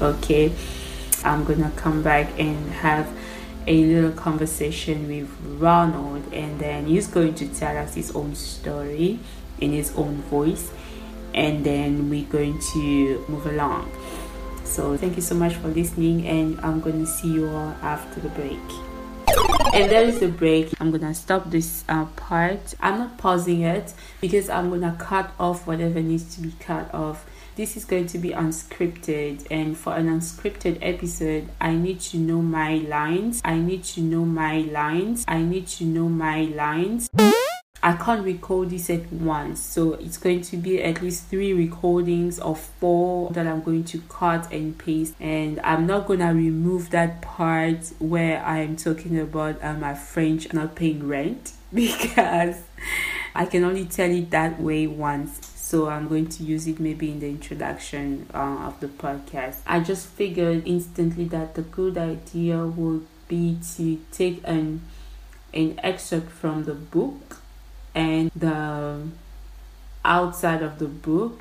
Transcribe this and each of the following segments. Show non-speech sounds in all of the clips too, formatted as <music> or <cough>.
Okay, I'm gonna come back and have a little conversation with Ronald, and then he's going to tell us his own story in his own voice, and then we're going to move along. So, thank you so much for listening, and I'm to see you all after the break. And there is a break. I'm gonna stop this uh, part. I'm not pausing it because I'm gonna cut off whatever needs to be cut off this is going to be unscripted, and for an unscripted episode, I need to know my lines. I need to know my lines. I need to know my lines. I can't record this at once, so it's going to be at least three recordings of four that I'm going to cut and paste. And I'm not gonna remove that part where I'm talking about uh, my French not paying rent <laughs> because I can only tell it that way once so I'm going to use it maybe in the introduction uh, of the podcast. I just figured instantly that the good idea would be to take an an excerpt from the book and the outside of the book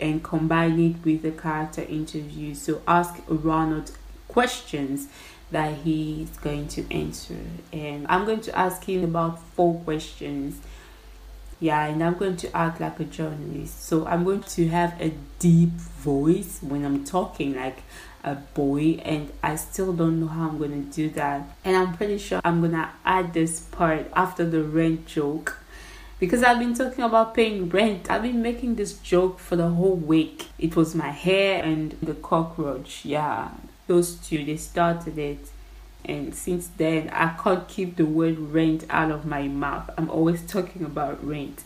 and combine it with the character interview. So ask Ronald questions that he is going to answer. And I'm going to ask him about four questions yeah and i'm going to act like a journalist so i'm going to have a deep voice when i'm talking like a boy and i still don't know how i'm to do that and i'm pretty sure i'm to add this part after the rent joke because I've been talking about paying rent. I've been making this joke for the whole week. It was my hair and the cockroach. Yeah, those two, they started it and since then i can't keep the word rent out of my mouth. I'm always talking about rent.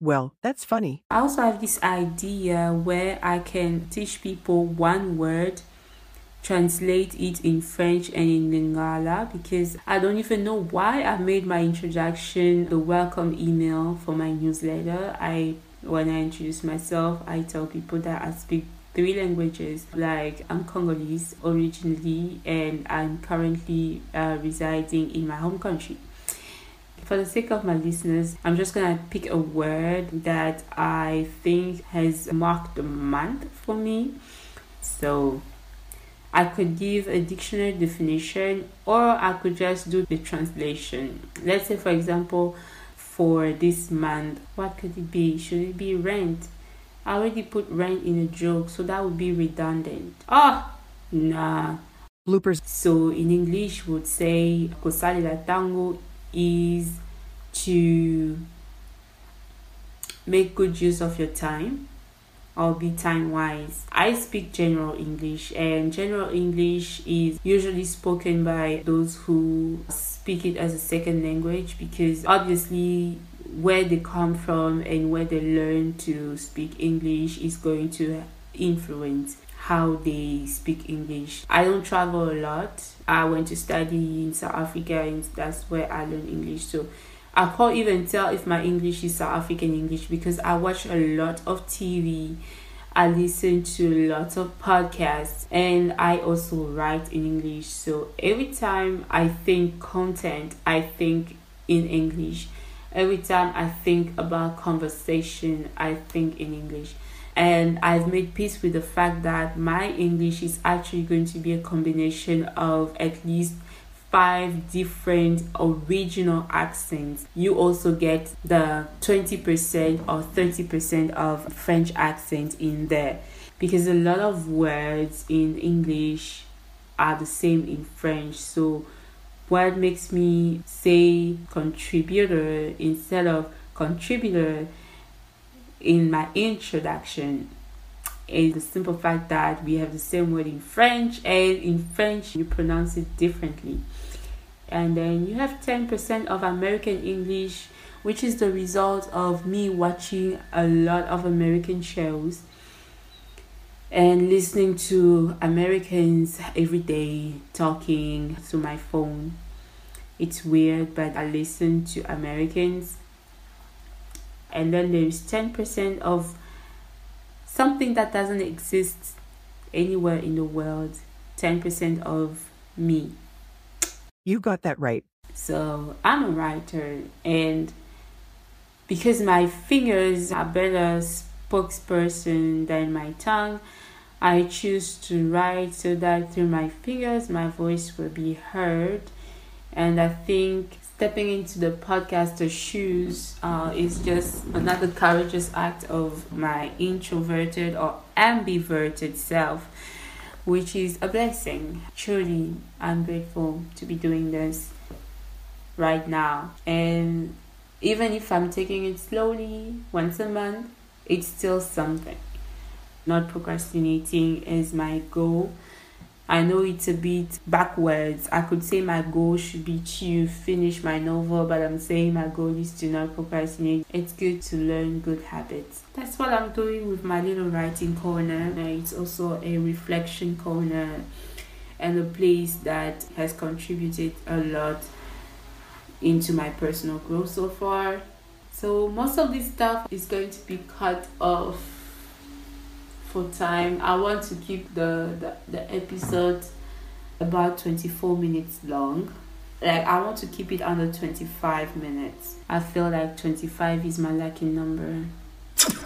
Well that's funny. I also have this idea where i can teach people one word translate it in french and in lingala because i don't even know why i made my introduction the welcome email for my newsletter. I when i introduce myself i tell people that i speak three languages. Like I'm Congolese originally, and I'm currently uh, residing in my home country. For the sake of my listeners, I'm just gonna pick a word that I think has marked the month for me. So I could give a dictionary definition or I could just do the translation. Let's say, for example, for this month, what could it be? Should it be rent? I already put rent in a joke, so that would be redundant. Ah, oh, nah. Bloopers. So in English, would say Kosali la tango is to make good use of your time or be time wise. I speak general English, and general English is usually spoken by those who speak it as a second language because obviously where they come from and where they learn to speak English is going to influence how they speak English. I don't travel a lot. I went to study in South Africa and that's where I learned English. So I can't even tell if my English is South African English because I watch a lot of TV. I listen to lots of podcasts and I also write in English. So every time I think content, I think in English Every time I think about conversation, I think in English. And I've made peace with the fact that my English is actually going to be a combination of at least five different original accents. You also get the 20% or 30% of French accent in there because a lot of words in English are the same in French. So what makes me say contributor instead of contributor in my introduction is the simple fact that we have the same word in French and in French you pronounce it differently. And then you have 10% of American English, which is the result of me watching a lot of American shows and listening to Americans every day talking to my phone. It's weird, but I listen to Americans. And then there's 10% of something that doesn't exist anywhere in the world. 10% of me. You got that right. So I'm a writer, and because my fingers are better spokesperson than my tongue, I choose to write so that through my fingers my voice will be heard. And I think stepping into the podcaster shoes uh, is just another courageous act of my introverted or ambiverted self, which is a blessing. Truly, I'm grateful to be doing this right now. And even if I'm taking it slowly once a month, it's still something. Not procrastinating is my goal. I know it's a bit backwards. I could say my goal should be to finish my novel, but I'm saying my goal is to not procrastinate. It's good to learn good habits. That's what I'm doing with my little writing corner. Uh, it's also a reflection corner and a place that has contributed a lot into my personal growth so far. So most of this stuff is going to be cut off for time. I want to keep the, the, the episode about 24 minutes long. Like I want to keep it under 25 minutes. I feel like 25 is my lucky number.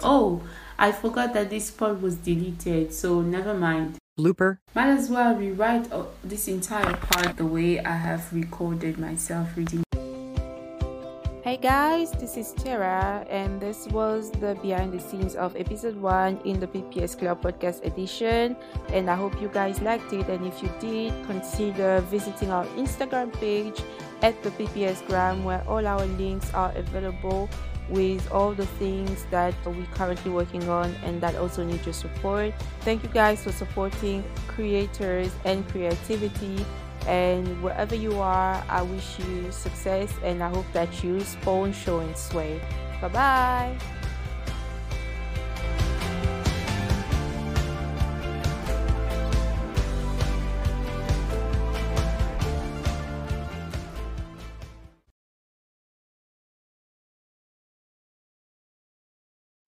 Oh, I forgot that this part was deleted, so never mind. Blooper. Might as well rewrite uh, this entire part the way I have recorded myself reading Hey guys, this is Tara, and this was the behind the scenes of episode 1 in the PPS Club podcast edition. And I hope you guys liked it. And if you did, consider visiting our Instagram page at the PPS Gram, where all our links are available with all the things that we're currently working on and that also need your support. Thank you guys for supporting creators and creativity and wherever you are, I wish you success and I hope that you spawn, show, and sway. Bye bye.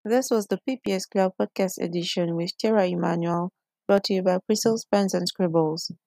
This was the PPS Club Podcast edition with Tara Emmanuel, brought to you by Bristol Pens and Scribbles.